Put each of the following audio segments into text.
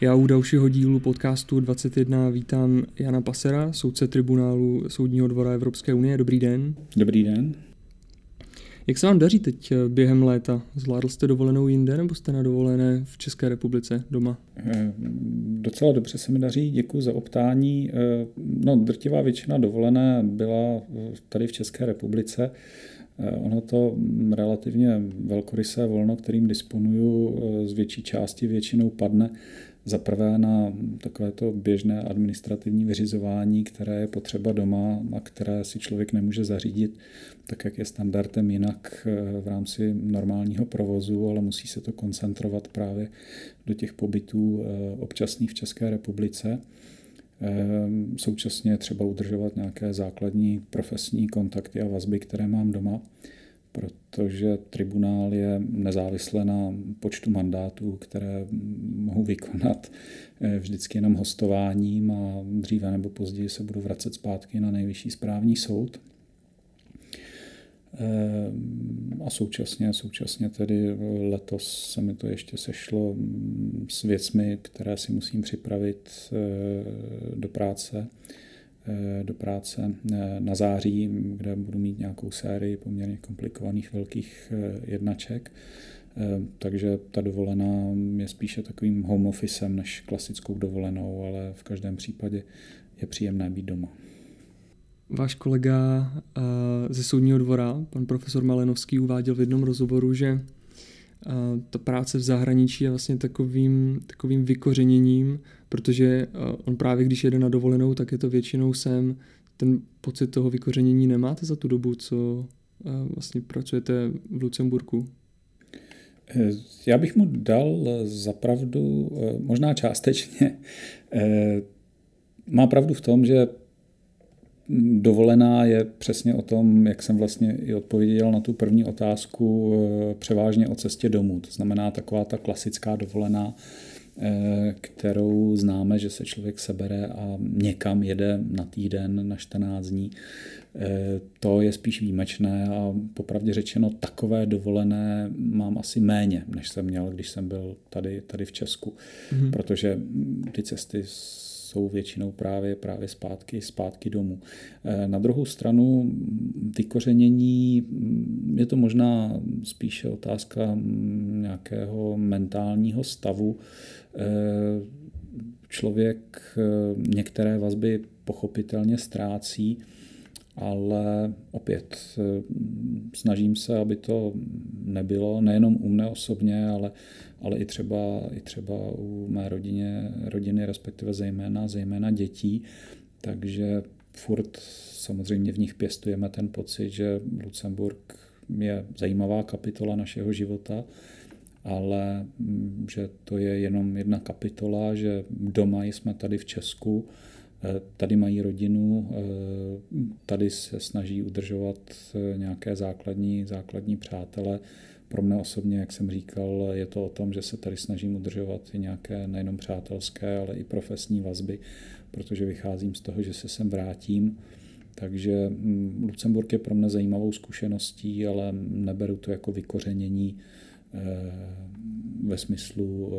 Já u dalšího dílu podcastu 21 vítám Jana Pasera, soudce tribunálu Soudního dvora Evropské unie. Dobrý den. Dobrý den. Jak se vám daří teď eh, během léta? Zvládl jste dovolenou jinde nebo jste na dovolené v České republice doma? Eh, docela dobře se mi daří, děkuji za optání. Eh, no, drtivá většina dovolené byla tady v České republice. Ono to relativně velkorysé volno, kterým disponuju, z větší části většinou padne za prvé na takovéto běžné administrativní vyřizování, které je potřeba doma a které si člověk nemůže zařídit, tak jak je standardem jinak eh, v rámci normálního provozu, ale musí se to koncentrovat právě do těch pobytů eh, občasných v České republice. Eh, současně třeba udržovat nějaké základní profesní kontakty a vazby, které mám doma protože tribunál je nezávisle na počtu mandátů, které mohu vykonat eh, vždycky jenom hostováním a dříve nebo později se budu vracet zpátky na nejvyšší správní soud. Eh, a současně, současně tedy letos se mi to ještě sešlo mm, s věcmi, které si musím připravit eh, do práce do práce eh, na září, kde budu mít nějakou sérii poměrně komplikovaných velkých eh, jednaček. Takže ta dovolená je spíše takovým home officem než klasickou dovolenou, ale v každém případě je příjemné být doma. Váš kolega ze soudního dvora, pan profesor Malenovský, uváděl v jednom rozhovoru, že ta práce v zahraničí je vlastně takovým, takovým vykořeněním, protože on právě když jede na dovolenou, tak je to většinou sem. Ten pocit toho vykořenění nemáte za tu dobu, co vlastně pracujete v Lucemburku? Eh, já bych mu dal za pravdu, eh, možná částečně. Eh, má pravdu v tom, že Dovolená je přesně o tom, jak jsem vlastně i odpověděl na tu první otázku, eh, převážně o cestě domů. To znamená taková ta klasická dovolená, eh, kterou známe, že se člověk sebere a někam jede na týden, na 14 dní. Eh, to je spíš výjimečné a popravdě řečeno takové dovolené mám asi méně, než jsem měl, když jsem byl tady, tady v Česku, mm-hmm. protože ty cesty jsou většinou právě, právě zpátky, zpátky domů. Eh, na druhou stranu vykořenění mm, je to možná spíše otázka mm, nějakého mentálního stavu. Eh, člověk eh, některé vazby pochopitelně ztrácí, ale opět snažím se, aby to nebylo nejenom u mne osobně, ale, ale i třeba, i třeba u mé rodině, rodiny, respektive zejména, zejména dětí. Takže furt samozřejmě v nich pěstujeme ten pocit, že Lucemburg je zajímavá kapitola našeho života, ale mm, že to je jenom jedna kapitola, že doma jsme tady v Česku, Eh, tady mají rodinu, eh, tady se snaží udržovat eh, nějaké základní, základní přátele. Pro mě osobně, jak jsem říkal, je to o tom, že se tady snažím udržovat i nějaké nejenom přátelské, ale i profesní vazby, protože vycházím z toho, že se sem vrátím. Takže hm, Lucemburg je pro mě zajímavou zkušeností, ale neberu to jako vykořenění ve smyslu,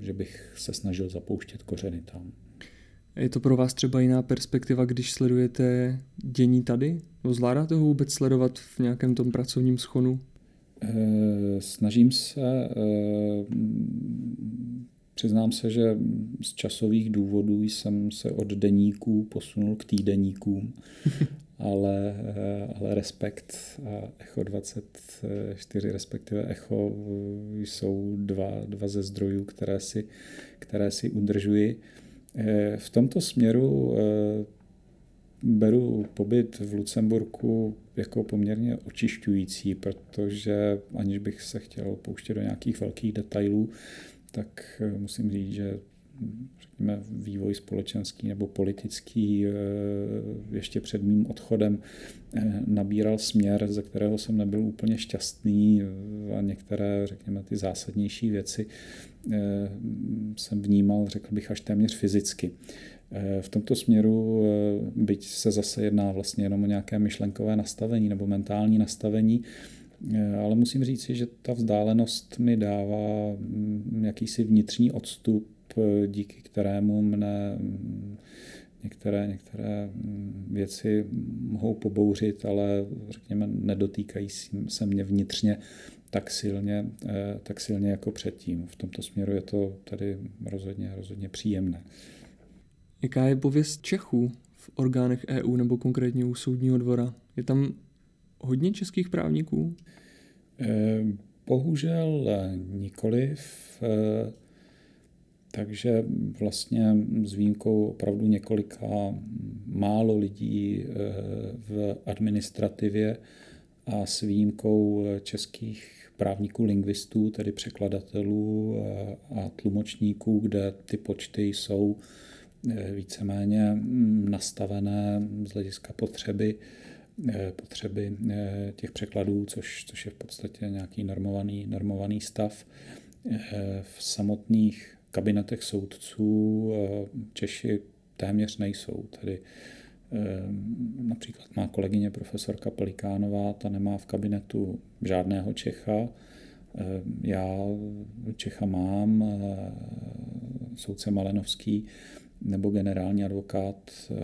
že bych se snažil zapouštět kořeny tam. Je to pro vás třeba jiná perspektiva, když sledujete dění tady? Zvládáte ho vůbec sledovat v nějakém tom pracovním schonu? Eh, snažím se, eh, přiznám se, že z časových důvodů jsem se od deníků posunul k týdeníkům, ale, eh, ale Respekt a Echo 24, respektive Echo, jsou dva, dva ze zdrojů, které si, které si udržuji. V tomto směru beru pobyt v Lucemburku jako poměrně očišťující, protože aniž bych se chtěl pouštět do nějakých velkých detailů, tak eh, musím říct, že řekněme, vývoj společenský nebo politický ještě před mým odchodem nabíral směr, ze kterého jsem nebyl úplně šťastný a některé, řekněme, ty zásadnější věci Eh, jsem vnímal, řekl bych, až téměř fyzicky. Eh, v tomto směru, eh, byť se zase jedná vlastně jenom o nějaké myšlenkové nastavení nebo mentální nastavení, ale musím říct že ta vzdálenost mi dává mm, jakýsi vnitřní odstup díky kterému mne některé, některé věci mohou pobouřit, ale řekněme nedotýkají se mě vnitřně tak silně, eh, tak silně jako předtím. V tomto směru je to tady rozhodně, rozhodně příjemné. Jaká je pověst Čechů v orgánech EU nebo konkrétně u soudního dvora? Je tam hodně českých právníků? Eh, bohužel nikoliv. Eh, takže vlastně s výjimkou opravdu několika málo lidí v administrativě a s výjimkou českých právníků lingvistů, tedy překladatelů eh, a tlumočníků, kde ty počty jsou eh, víceméně mm, nastavené z hlediska potřeby, eh, potřeby těch překladů, což, což je v podstatě nějaký normovaný, normovaný stav. V samotných kabinetech soudců Češi téměř nejsou, tedy například má kolegyně profesorka Pelikánová, ta nemá v kabinetu žádného Čecha. Já Čecha mám, eh, soudce Malenovský nebo generální advokát eh,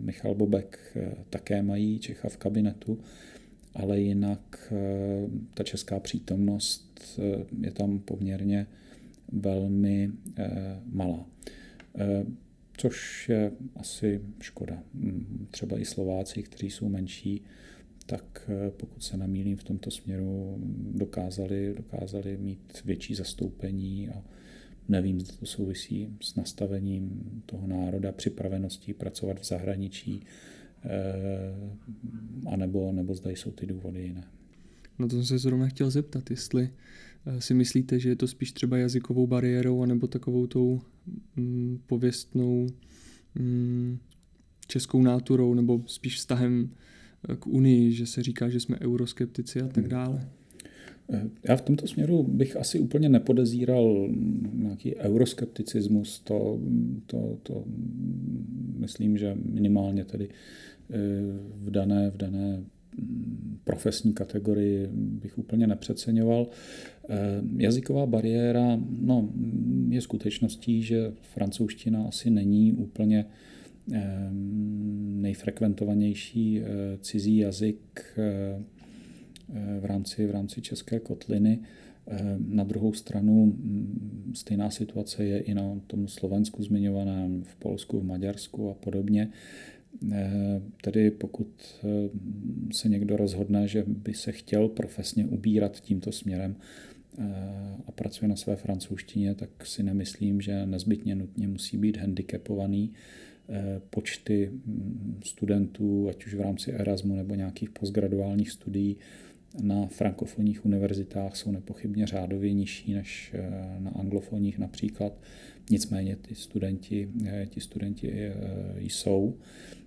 Michal Bobek eh, také mají Čecha v kabinetu, ale jinak ta česká přítomnost je tam poměrně velmi malá což je asi škoda. Mm, třeba i Slováci, kteří jsou menší, tak eh, pokud se namílím v tomto směru, dokázali, dokázali mít větší zastoupení a nevím, zda to souvisí s nastavením toho národa, připraveností pracovat v zahraničí, eh, anebo, nebo zda jsou ty důvody jiné. No to jsem se zrovna chtěl zeptat, jestli eh, si myslíte, že je to spíš třeba jazykovou bariérou, anebo takovou tou mm, pověstnou mm, českou náturou, nebo spíš vztahem eh, k Unii, že se říká, že jsme euroskeptici a tak dále? Eh, já v tomto směru bych asi úplně nepodezíral nějaký euroskepticismus. To, to, to myslím, že minimálně tedy v dané, v dané profesní kategorii bych úplně nepřeceňoval. Eh, jazyková bariéra no, je skutečností, že francouzština asi není úplně eh, nejfrekventovanější eh, cizí jazyk v rámci, v rámci české kotliny. Na druhou stranu mm, stejná situace je i na tom Slovensku zmiňovaném, v Polsku, v Maďarsku a podobně. Eh, tedy pokud eh, se někdo rozhodne, že by se chtěl profesně ubírat tímto směrem eh, a pracuje na své francouzštině, tak si nemyslím, že nezbytně nutně musí být handicapovaný. Počty hm, studentů, ať už v rámci Erasmu nebo nějakých postgraduálních studií na frankofonních univerzitách jsou nepochybně řádově nižší než na anglofonních například. Nicméně ty studenti, ti studenti jsou.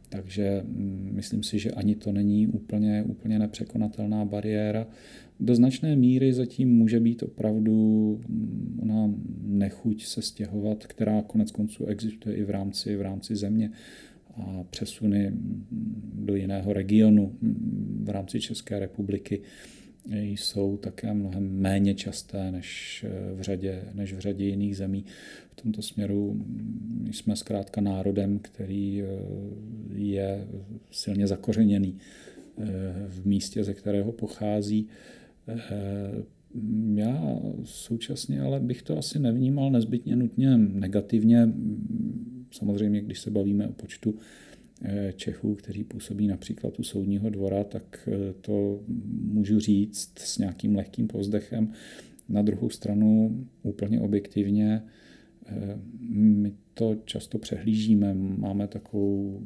Takže mm, myslím si, že ani to není úplně, úplně nepřekonatelná bariéra. Do značné míry zatím může být opravdu mm, ona nechuť se stěhovat, která konec konců existuje i v rámci, v rámci země a přesuny do jiného regionu v rámci České republiky jsou také mnohem méně časté než v řadě, než v řadě jiných zemí. V tomto směru jsme zkrátka národem, který eh, je silně zakořeněný eh, v místě, ze kterého pochází. Eh, já současně ale bych to asi nevnímal nezbytně nutně negativně. Samozřejmě, když se bavíme o počtu Eh, Čechů, kteří působí například u soudního dvora, tak eh, to můžu říct s nějakým lehkým povzdechem. Na druhou stranu úplně objektivně eh, my to často přehlížíme, máme takovou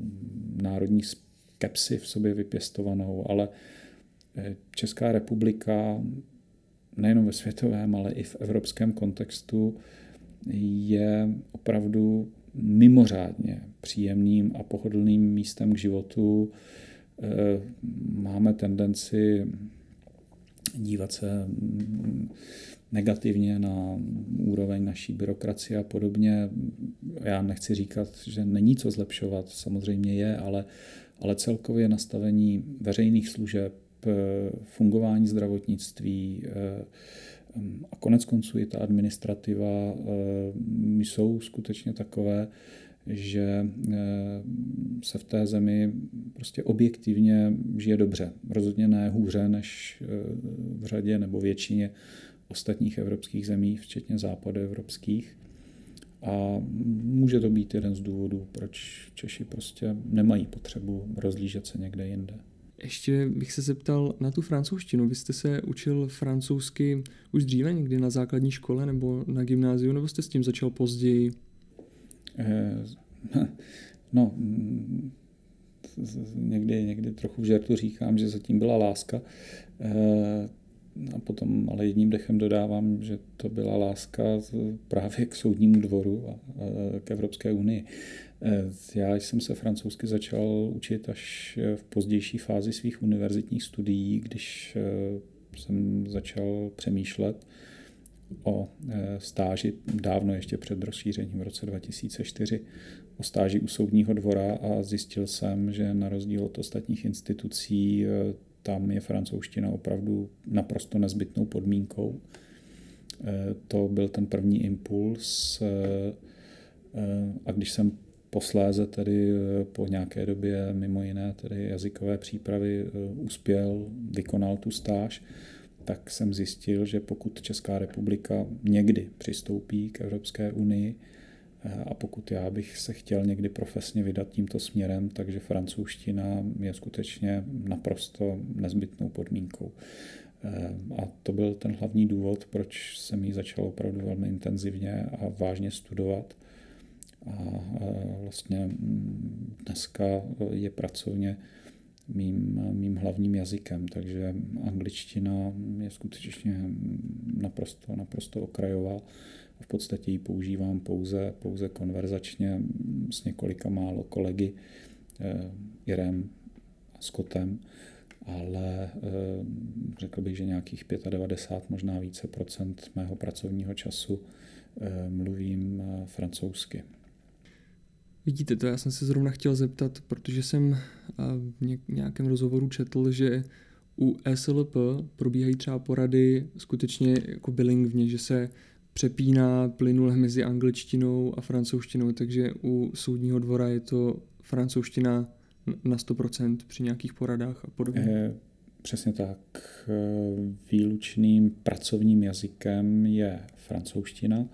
národní skepsi v sobě vypěstovanou, ale Česká republika nejenom ve světovém, ale i v evropském kontextu je opravdu mimořádně příjemným a pohodlným místem k životu. Eh, máme tendenci dívat se negativně na úroveň naší byrokracie a podobně. Já nechci říkat, že není co zlepšovat, samozřejmě je, ale, ale celkově nastavení veřejných služeb, eh, fungování zdravotnictví, eh, A konec konců i ta administrativa jsou skutečně takové, že se v té zemi prostě objektivně žije dobře. Rozhodně ne hůře než v řadě nebo většině ostatních evropských zemí, včetně západoevropských. A může to být jeden z důvodů, proč Češi prostě nemají potřebu rozlížet se někde jinde. Ještě bych se zeptal na tu francouzštinu. Vy jste se učil francouzsky už dříve, někdy na základní škole nebo na gymnáziu, nebo jste s tím začal později? Eh, no, někdy, někdy trochu v žertu říkám, že zatím byla láska. A potom ale jedním dechem dodávám, že to byla láska právě k soudnímu dvoru a k Evropské unii. E, já jsem se francouzsky začal učit až v pozdější fázi svých univerzitních studií, když e, jsem začal přemýšlet o e, stáži dávno ještě před rozšířením v roce 2004 o stáži u soudního dvora a zjistil jsem, že na rozdíl od ostatních institucí tam je francouzština opravdu naprosto nezbytnou podmínkou. Eh, to byl ten první impuls eh, eh, a když jsem posléze tedy po nějaké době mimo jiné tedy jazykové přípravy uspěl, vykonal tu stáž, tak jsem zjistil, že pokud Česká republika někdy přistoupí k Evropské unii, a pokud já bych se chtěl někdy profesně vydat tímto směrem, takže francouzština je skutečně naprosto nezbytnou podmínkou. A to byl ten hlavní důvod, proč jsem ji začal opravdu velmi intenzivně a vážně studovat. A vlastně mm, dneska je pracovně mým, mým hlavním jazykem, takže angličtina je skutečně naprosto, naprosto okrajová v podstatě ji používám pouze, pouze konverzačně s několika málo kolegy, eh, Irem a Scottem, ale eh, řekl bych, že nějakých 95, možná více procent mého pracovního času eh, mluvím francouzsky. Vidíte to, já jsem se zrovna chtěl zeptat, protože jsem v nějakém rozhovoru četl, že u SLP probíhají třeba porady skutečně jako bilingvně, že se přepíná plynule mezi angličtinou a francouzštinou, takže u soudního dvora je to francouzština na 100% při nějakých poradách a podobně. E, přesně tak. Eh, výlučným pracovním jazykem je francouzština.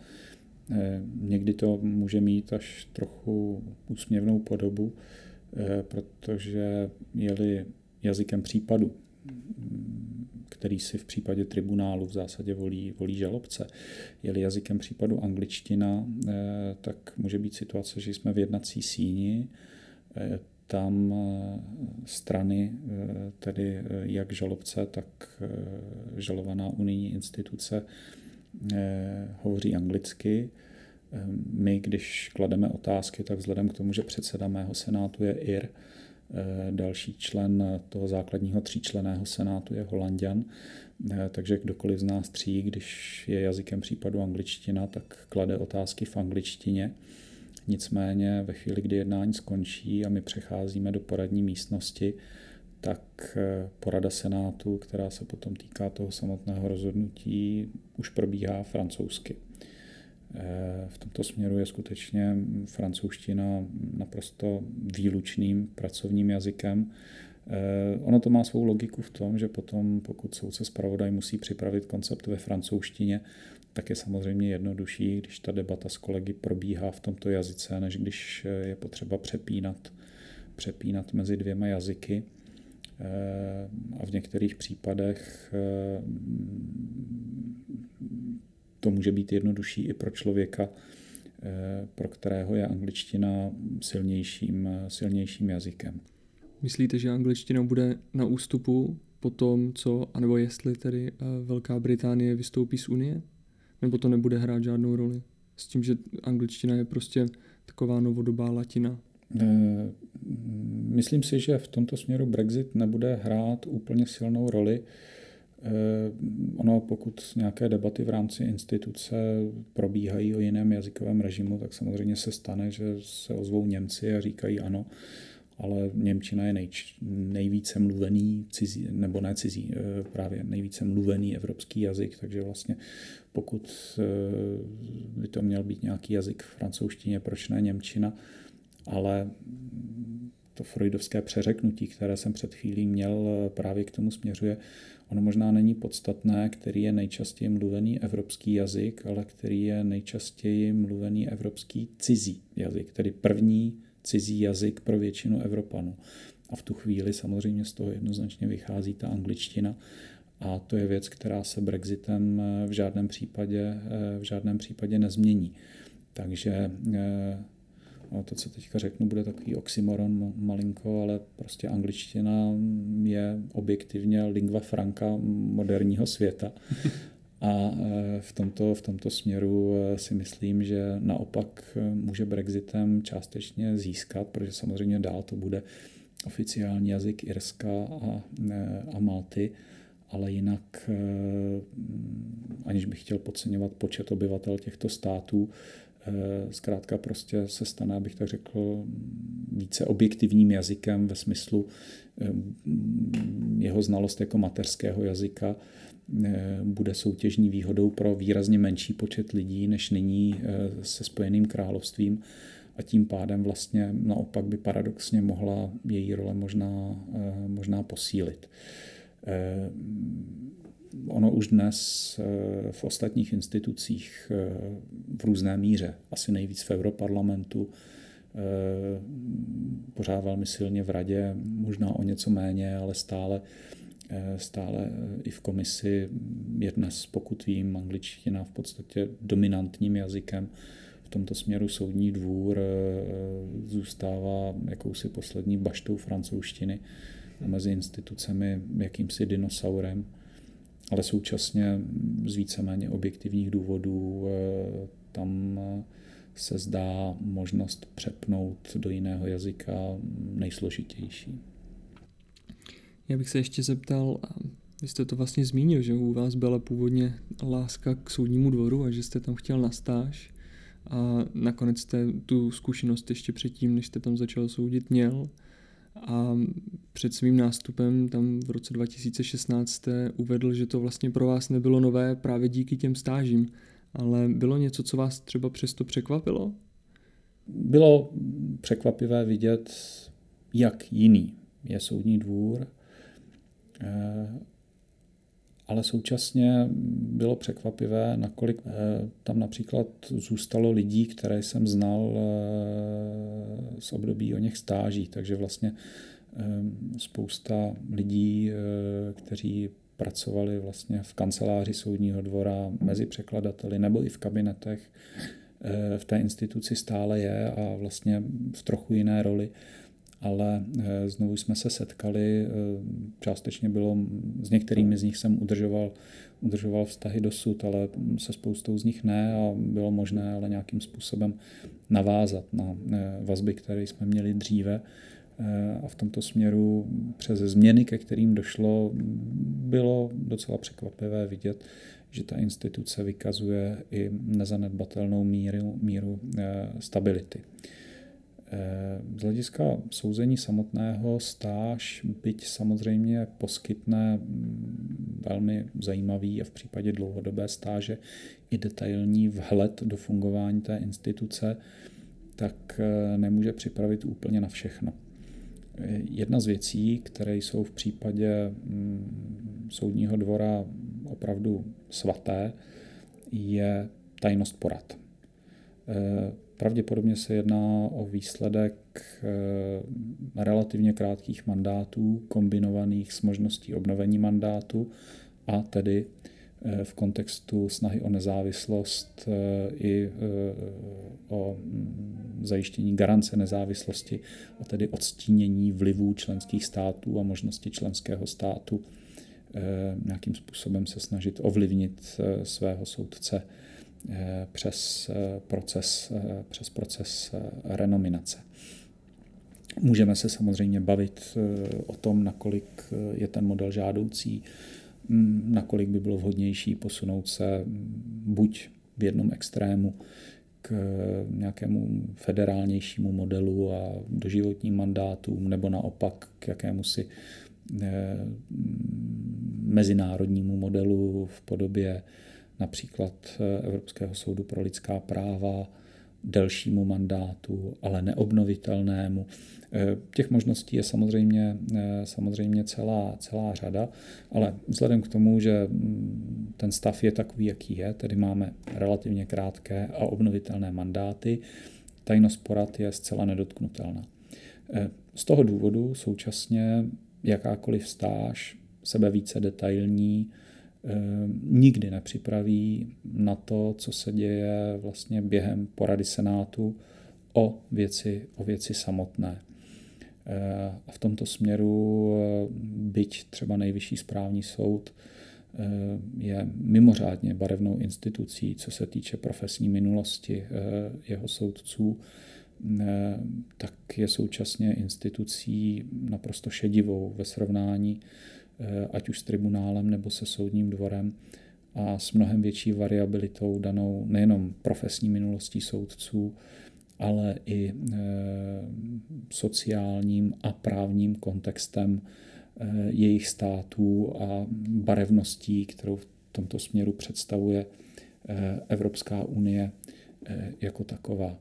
E, někdy to může mít až trochu úsměvnou podobu, e, protože je-li jazykem případu, který si v případě tribunálu v zásadě volí, volí žalobce. Je-li jazykem případu angličtina, eh, tak může být situace, že jsme v jednací síni, eh, tam eh, strany, tedy jak žalobce, tak žalovaná unijní instituce hovoří anglicky. My, když klademe otázky, tak vzhledem k tomu, že předseda mého senátu je IR, další člen toho základního tříčleného senátu je Holandian, eh, takže kdokoliv z nás tří, když je jazykem případu angličtina, tak klade otázky v angličtině. Nicméně ve chvíli, kdy jednání skončí a my přecházíme do poradní místnosti, tak eh, porada Senátu, která se potom týká toho samotného rozhodnutí, už probíhá francouzsky. Eh, v tomto směru je skutečně francouzština naprosto výlučným pracovním jazykem. Eh, ono to má svou logiku v tom, že potom, pokud soudce zpravodaj musí připravit koncept ve francouzštině, tak je samozřejmě jednodušší, když ta debata s kolegy probíhá v tomto jazyce, než když je potřeba přepínat, přepínat mezi dvěma jazyky. Eh, a v některých případech to může být jednodušší i pro člověka, eh, pro kterého je angličtina silnějším, silnějším jazykem. Myslíte, že angličtina bude na ústupu po tom, co, anebo jestli tedy eh, Velká Británie vystoupí z Unie? Nebo to nebude hrát žádnou roli? S tím, že angličtina je prostě taková novodobá latina. Eh, myslím si, že v tomto směru Brexit nebude hrát úplně silnou roli. Eh, ono, pokud nějaké debaty v rámci instituce probíhají o jiném jazykovém režimu, tak samozřejmě se stane, že se ozvou Němci a říkají ano, ale Němčina je nej, nejvíce mluvený cizí, nebo ne cizí, eh, právě nejvíce mluvený evropský jazyk, takže vlastně pokud eh, by to měl být nějaký jazyk v francouzštině, proč ne Němčina, ale to freudovské přeřeknutí, které jsem před chvílí měl, eh, právě k tomu směřuje. Ono možná není podstatné, který je nejčastěji mluvený evropský jazyk, ale který je nejčastěji mluvený evropský cizí jazyk, tedy první cizí jazyk pro většinu Evropanů. A v tu chvíli samozřejmě z toho jednoznačně vychází ta angličtina. A to je věc, která se Brexitem eh, v žádném případě, eh, v žádném případě nezmění. Takže to, co teďka řeknu, bude takový oxymoron malinko, ale prostě angličtina je objektivně lingva franca moderního světa. A e, v tomto, v tomto směru e, si myslím, že naopak e, může Brexitem částečně získat, protože samozřejmě dál to bude oficiální jazyk Irska a, a Malty, ale jinak, aniž bych chtěl podceňovat počet obyvatel těchto států, Eh, zkrátka prostě se stane, abych tak řekl, více objektivním jazykem ve smyslu eh, jeho znalost jako mateřského jazyka eh, bude soutěžní výhodou pro výrazně menší počet lidí, než nyní se Spojeným královstvím. A tím pádem vlastně naopak by paradoxně mohla její role možná, možná posílit ono už dnes eh, v ostatních institucích eh, v různé míře, asi nejvíc v Europarlamentu, eh, pořád velmi silně v radě, možná o něco méně, ale stále, stále i v komisi je dnes, pokud vím, angličtina v podstatě dominantním jazykem. V tomto směru soudní dvůr zůstává jakousi poslední baštou francouzštiny mezi institucemi jakýmsi dinosaurem ale současně z víceméně objektivních důvodů eh, tam eh, se zdá možnost přepnout do jiného jazyka nejsložitější. Já bych se ještě zeptal, vy jste to vlastně zmínil, že u vás byla původně láska k soudnímu dvoru a že jste tam chtěl na stáž a nakonec jste tu zkušenost ještě předtím, než jste tam začal soudit, měl a před svým nástupem tam v roce 2016 jste uvedl, že to vlastně pro vás nebylo nové právě díky těm stážím, ale bylo něco, co vás třeba přesto překvapilo? Bylo překvapivé vidět, jak jiný je soudní dvůr eh, ale současně bylo překvapivé, nakolik eh, tam například zůstalo lidí, které jsem znal eh, z období o něch stáží, takže vlastně eh, spousta lidí, kteří pracovali vlastně v kanceláři soudního dvora mezi překladateli nebo i v kabinetech, v té instituci stále je a vlastně v trochu jiné roli ale eh, znovu jsme se setkali, eh, částečně bylo, s některými z nich jsem udržoval, udržoval vztahy dosud, ale se spoustou z nich ne a bylo možné ale nějakým způsobem navázat na eh, vazby, které jsme měli dříve. A v tomto směru přes změny, ke kterým došlo, bylo docela překvapivé vidět, že ta instituce vykazuje i nezanedbatelnou míru, míru stability. Z hlediska souzení samotného stáž, byť samozřejmě poskytne mm, velmi zajímavý a v případě dlouhodobé stáže i detailní vhled do fungování té instituce, tak eh, nemůže připravit úplně na všechno. Jedna z věcí, které jsou v případě mm, soudního dvora opravdu svaté, je tajnost porad. Pravděpodobně se jedná o výsledek eh, relativně krátkých mandátů, kombinovaných s možností obnovení mandátu a tedy eh, v kontextu snahy o nezávislost eh, i o mm, zajištění garance nezávislosti a tedy odstínění vlivů členských států a možnosti členského státu nějakým způsobem se snažit ovlivnit svého soudce přes eh, proces, eh, přes proces renominace. Můžeme se samozřejmě bavit o tom, nakolik je ten model žádoucí, mm, nakolik by bylo vhodnější posunout se mm, buď v jednom extrému k nějakému federálnějšímu modelu a doživotním mandátům, nebo naopak k jakému si eh, mezinárodnímu modelu v podobě například eh, Evropského soudu pro lidská práva, delšímu mandátu, ale neobnovitelnému. Eh, těch možností je samozřejmě, eh, samozřejmě celá, celá řada, ale vzhledem k tomu, že mm, ten stav je takový, jaký je, tedy máme relativně krátké a obnovitelné mandáty, tajnost porad je zcela nedotknutelná. Z toho důvodu současně jakákoliv stáž, sebe více detailní, nikdy nepřipraví na to, co se děje vlastně během porady Senátu o věci, o věci samotné. Eh, a v tomto směru, eh, byť třeba nejvyšší správní soud je mimořádně barevnou institucí, co se týče profesní minulosti jeho soudců, tak je současně institucí naprosto šedivou ve srovnání Eh, ať už s tribunálem nebo se soudním dvorem a s mnohem větší variabilitou danou nejenom profesní minulostí soudců, ale i eh, sociálním a právním kontextem eh, jejich států a barevností, kterou v tomto směru představuje Evropská unie jako taková.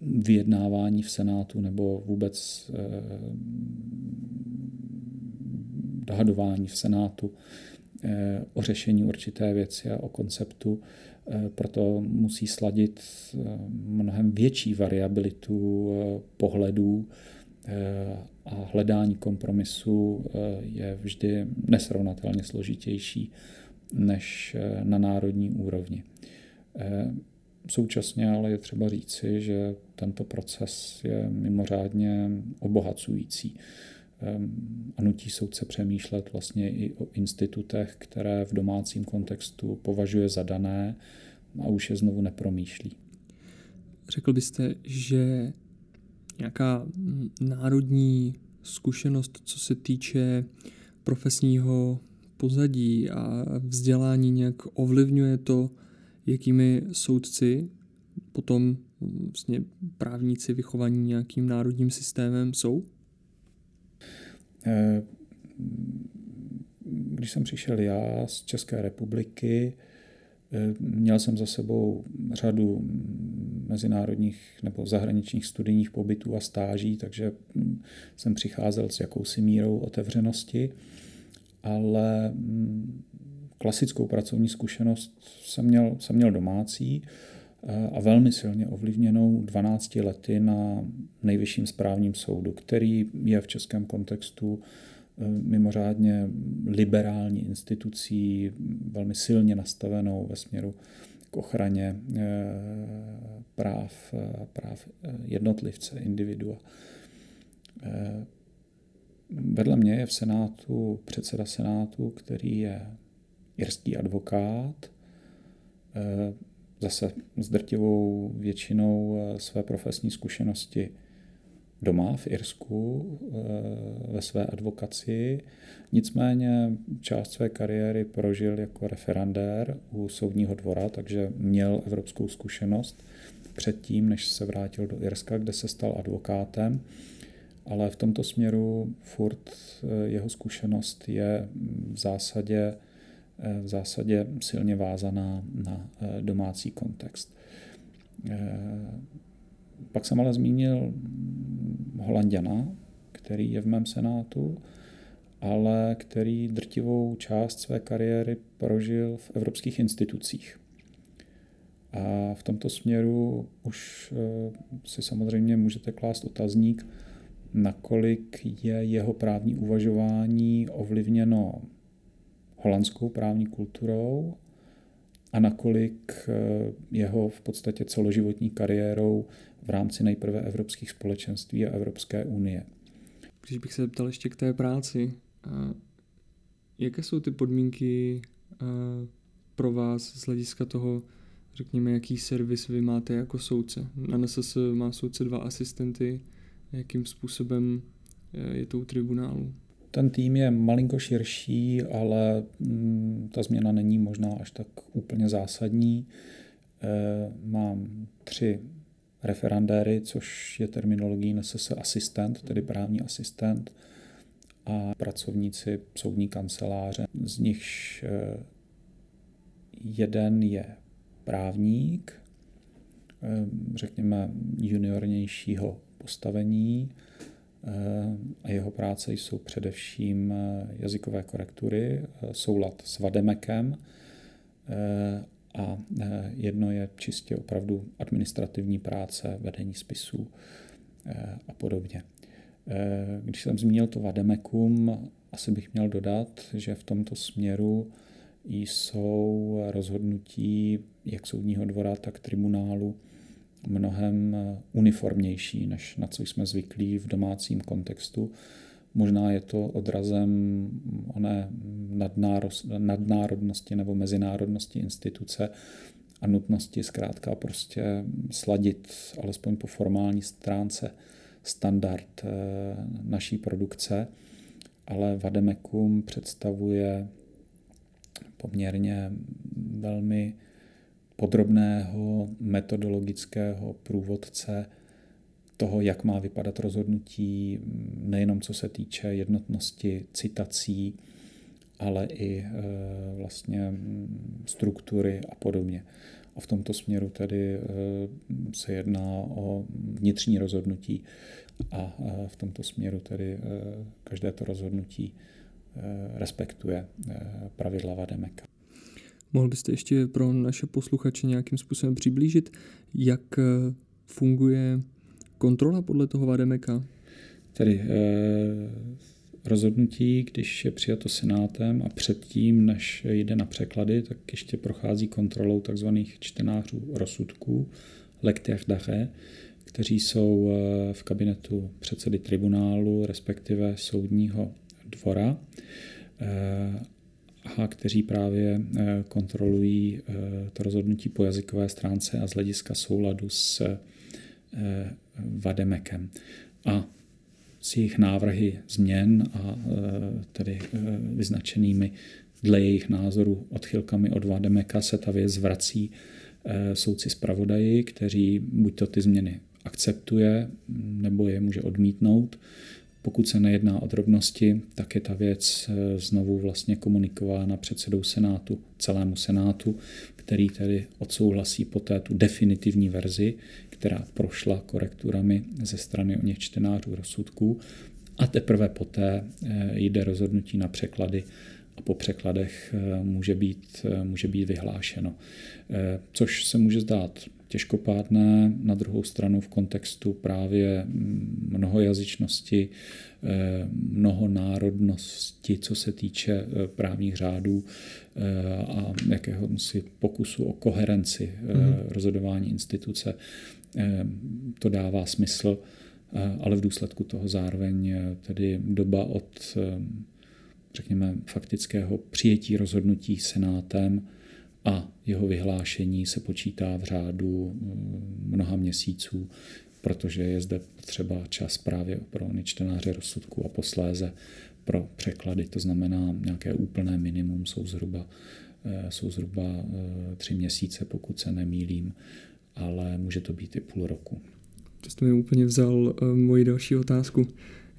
Vyjednávání v Senátu nebo vůbec dohadování v Senátu eh, o řešení určité věci a o konceptu. Eh, proto musí sladit eh, mnohem větší variabilitu pohledů a hledání kompromisu je vždy nesrovnatelně složitější než na národní úrovni. Současně ale je třeba říci, že tento proces je mimořádně obohacující a nutí soudce přemýšlet vlastně i o institutech, které v domácím kontextu považuje za dané a už je znovu nepromýšlí. Řekl byste, že nějaká národní zkušenost, co se týče profesního pozadí a vzdělání nějak ovlivňuje to, jakými soudci potom vlastně právníci vychovaní nějakým národním systémem jsou? Eh, když jsem přišel já z České republiky, eh, měl jsem za sebou řadu mezinárodních nebo zahraničních studijních pobytů a stáží, takže hm, jsem přicházel s jakousi mírou otevřenosti, ale hm, klasickou pracovní zkušenost jsem měl, jsem měl domácí a velmi silně ovlivněnou 12 lety na nejvyšším správním soudu, který je v českém kontextu eh, mimořádně liberální institucí, velmi silně nastavenou ve směru k ochraně eh, práv, eh, práv jednotlivce, individua. Vedle mě je v Senátu předseda Senátu, který je irský advokát, zase s drtivou většinou eh, své profesní zkušenosti doma v Irsku eh, ve své advokaci. Nicméně část své kariéry prožil jako referendér u soudního dvora, takže měl evropskou zkušenost předtím, než se vrátil do Irska, kde se stal advokátem. Ale v tomto směru furt eh, jeho zkušenost je v zásadě v zásadě silně vázaná na eh, domácí kontext. Eh, pak jsem ale zmínil Holanděna, který je v mém senátu, ale který drtivou část své kariéry prožil v evropských institucích. A v tomto směru už si samozřejmě můžete klást otazník, nakolik je jeho právní uvažování ovlivněno holandskou právní kulturou a nakolik eh, jeho v podstatě celoživotní kariérou v rámci nejprve evropských společenství a Evropské unie. Když bych se zeptal ještě k té práci, jaké jsou ty podmínky pro vás z hlediska toho, řekněme, jaký servis vy máte jako soudce? Na NSS má soudce dva asistenty, jakým způsobem je to u tribunálu? Ten tým je malinko širší, ale mm, ta změna není možná až tak úplně zásadní. mám tři referandéry, což je terminologií nese se asistent, tedy právní asistent a pracovníci soudní kanceláře. Z nichž eh, jeden je právník, eh, řekněme juniornějšího postavení eh, a jeho práce jsou především jazykové korektury, soulad s Vademekem a jedno je čistě opravdu administrativní práce, vedení spisů a podobně. Eh, když jsem zmínil to vademekum, asi bych měl dodat, že v tomto směru jsou rozhodnutí jak soudního dvora, tak tribunálu mnohem uniformnější, než na co jsme zvyklí v domácím kontextu. Možná je to odrazem oné nadnárodnosti nebo mezinárodnosti instituce a nutnosti zkrátka prostě sladit alespoň po formální stránce standard eh, naší produkce, ale Vademekum představuje poměrně velmi podrobného metodologického průvodce toho, jak má vypadat rozhodnutí, nejenom co se týče jednotnosti citací, ale i eh, vlastně struktury a podobně. A v tomto směru tedy eh, se jedná o vnitřní rozhodnutí a eh, v tomto směru tedy každé to rozhodnutí respektuje pravidla Vademeka. Mohl byste ještě pro naše posluchače nějakým způsobem přiblížit, jak funguje kontrola podle toho Vademeka? Tedy rozhodnutí, když je přijato senátem a předtím, než jde na překlady, tak ještě prochází kontrolou tzv. čtenářů rozsudků, lecteurs d'arrêt, kteří jsou eh, v kabinetu předsedy tribunálu, respektive soudního dvora, eh, a kteří právě eh, kontrolují to rozhodnutí po jazykové stránce a z hlediska souladu s Vademekem. A s jejich návrhy změn a tedy vyznačenými dle jejich názoru odchylkami od Vademeka se ta věc vrací soudci zpravodaji, kteří buď to ty změny akceptuje, nebo je může odmítnout. Pokud se nejedná o drobnosti, tak je ta věc znovu vlastně komunikována předsedou Senátu, celému Senátu, který tedy odsouhlasí poté tu definitivní verzi, která prošla korekturami ze strany o něch čtenářů rozsudků a teprve poté eh, jde rozhodnutí na překlady a po překladech eh, může být, eh, může být vyhlášeno. Což se může zdát těžkopádné, na druhou stranu v kontextu právě mm, mnohojazyčnosti, mnohonárodnosti, co se týče právních řádů a jakého si pokusu o koherenci mm-hmm. rozhodování instituce, to dává smysl, ale v důsledku toho zároveň tedy doba od řekněme, faktického přijetí rozhodnutí senátem a jeho vyhlášení se počítá v řádu mnoha měsíců, protože je zde třeba čas právě pro čtenáře rozsudku a posléze pro překlady. To znamená, nějaké úplné minimum jsou zhruba, jsou zhruba tři měsíce, pokud se nemýlím ale může to být i půl roku. To jste mi úplně vzal uh, moji další otázku.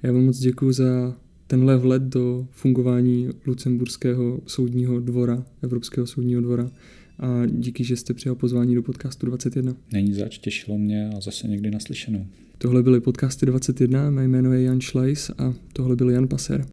Já vám moc děkuji za tenhle vlet do fungování Lucemburského soudního dvora, Evropského soudního dvora a díky, že jste přijal pozvání do podcastu 21. Není zač, těšilo mě a zase někdy naslyšenou. Tohle byly podcasty 21, mé jméno je Jan Schleis a tohle byl Jan Paser.